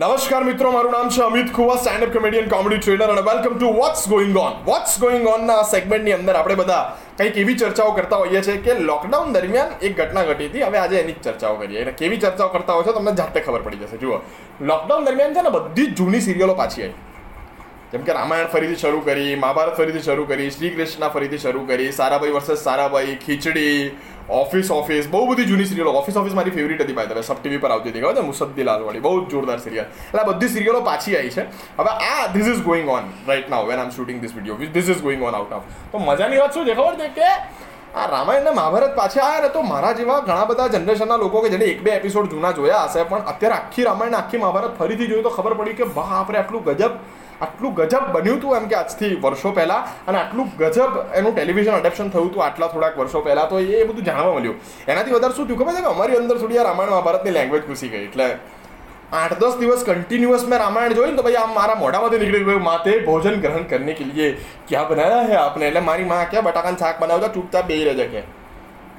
નમસ્કાર મિત્રો, મારું નામ છે Amit Khuva stand up comedian comedy trailer અને welcome to what's going on what's going ઓનના સેગમેન્ટની અંદર આપણે બધા કંઈક એવી ચર્ચાઓ કરતા હોઈએ છીએ કે લોકડાઉન દરમિયાન એક ઘટના ઘટી હતી. હવે આજે એની ચર્ચાઓ કરીએ. એટલે કેવી ચર્ચાઓ કરતા હોય છે, તમને જાતે ખબર પડી જશે. જુઓ લોકડાઉન દરમિયાન છે ને બધી જૂની સિરિયલો પાછી આવી. જેમ કે રામાયણ ફરીથી શરૂ કરી, મહાભારત ફરીથી શરૂ કરી શ્રી કૃષ્ણ ફરીથી શરૂ કરી, Sarabhai versus Sarabhai, Khichdi office office બહુ બધી જૂની સિરિયલો ઓફિસ ઓફિસ મારી ફેવરિટ હતી ભાઈ સબ ટીવી પર આવતી હતી. ખબર છે? મુસદ્દી લાલવાડી બહુ જોરદાર સિરિયલ એટલે આ બધી સિરિયલો પાછી આવી છે. હવે આ this is going on right now when આમ shooting this video this is going on out of તો મજાની વાત શું છે? ખબર છે? કે આ રામાયણ ને મહાભારત પાછા આવ્યા ને તો મારા જેવા ઘણા બધા જનરેશનના લોકો કે જેને એક બે એપિસોડ જૂના જોયા હશે, પણ અત્યારે આખી રામાયણ, આખી મહાભારત ફરીથી જોયું તો ખબર પડી કે બાપ આપણે આટલું ગજબ આટલું ગજબ બન્યું હતું એમ કે આજથી વર્ષો પહેલાં અને આટલું ગજબ એનું ટેલિવિઝન અડેપ્શન થયું હતું આટલા થોડાક વર્ષો પહેલાં. તો એ બધું જાણવા મળ્યું. એનાથી વધારે શું થયું ખબર છે કે અમારી અંદર થોડી આ રામાયણ, મહાભારતની લેંગ્વેજ ઘૂસી ગઈ. એટલે આઠ દસ દિવસ કન્ટિન્યુઅસ મેં રામાયણ જોયું તો ભાઈ આમ મારા મોઢામાંથી નીકળી ગયું માતે ભોજન ગ્રહણ કરને કે લીએ ક્યાં બનાવ્યા હે આપને એટલે મારી માં ક્યાં બટાકાનું શાક બનાવતા ચૂપચાપ બે રહેજે કે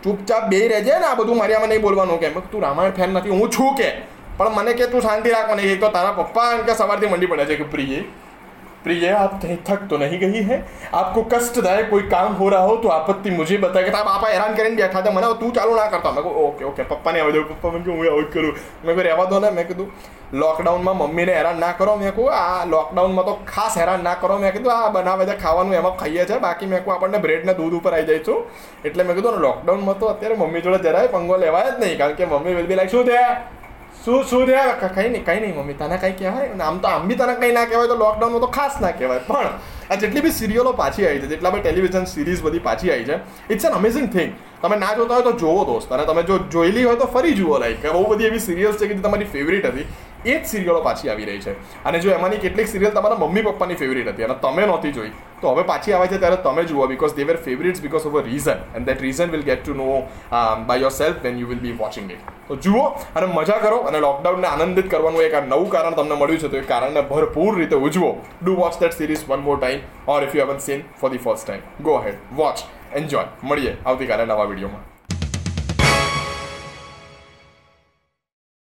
ચૂપચાપ બે રહેજે ને આ બધું મારી આમાં નહીં બોલવાનું કે તું રામાયણ ફેન નથી હું છું કે પણ મને કે તું શાંતિ રાખવાની એક તો તારા પપ્પા કે સવારથી મંડી પડે છે કે પ્રિય प्रिय आप कहीं थक तो नहीं गई है आपको कष्टदायक कोई काम हो रहा हो तो आपत्ति मुझे बताए કે બાપા હેરાન કરીને બેઠા હતા મને તું ચાલુ ના કરતા મેં કહું ઓકે ઓકે પપ્પાને આવવા દઉં પપ્પા મેં હું આવું કરું મેં કહું રહેવા દો ને મેં કીધું લોકડાઉનમાં મમ્મીને હેરાન ના કરો મેં કહું આ લોકડાઉનમાં તો ખાસ હેરાન ના કરો મેં કીધું આ બનાવે છે ખાવાનું એમાં ખાઈએ છે બાકી મેં કહું આપણને બ્રેડ ને દૂધ ઉપર આવી જાય છું એટલે મેં કીધું લોકડાઉનમાં તો અત્યારે મમ્મી જોડે જરાય પંગો લેવાય જ નહીં કારણ કે મમ્મી વિલ બી લાઈક શું થયા શું શું થયા કંઈ નહીં કંઈ નહીં મમ્મી, તને કંઈ કહેવાય? આમ તો આમ તને કંઈ ના કહેવાય, તો લોકડાઉનમાં તો ખાસ ના કહેવાય. પણ આ જેટલી બી સિરિયલો પાછી આવી છે, જેટલા બી ટેલિવિઝન સિરીઝ બધી પાછી આવી છે ઇટ્સ એન અમેઝિંગ થિંગ તમે ના જોતા હોય તો જોવો દોસ્ત. અને તમે જો, જોયેલી હોય તો ફરી જુઓ લાઈક બહુ બધી એવી સિરિયલ્સ છે કે જે તમારી ફેવરિટ હતી. એ જ સિરિયલો પાછી આવી રહી છે. અને જો એમાંની કેટલીક સિરિયલ તમારા મમ્મી પપ્પાની ફેવરિટ હતી અને તમે નહોતી જોઈ, તો હવે પાછી આવે છે ત્યારે તમે જુઓ because they were favourites because of a reason and that reason will get to know by yourself when you will be watching it તો જુઓ અને મજા કરો અને લોકડાઉનને આનંદિત કરવાનું એક આ નવું કારણ તમને મળ્યું છે, તો એ કારણને ભરપૂર રીતે ઉજવો. Do watch that series one more time or if you haven't seen for the first time go ahead watch enjoy મળીએ આવતીકાલે નવા વિડીયોમાં.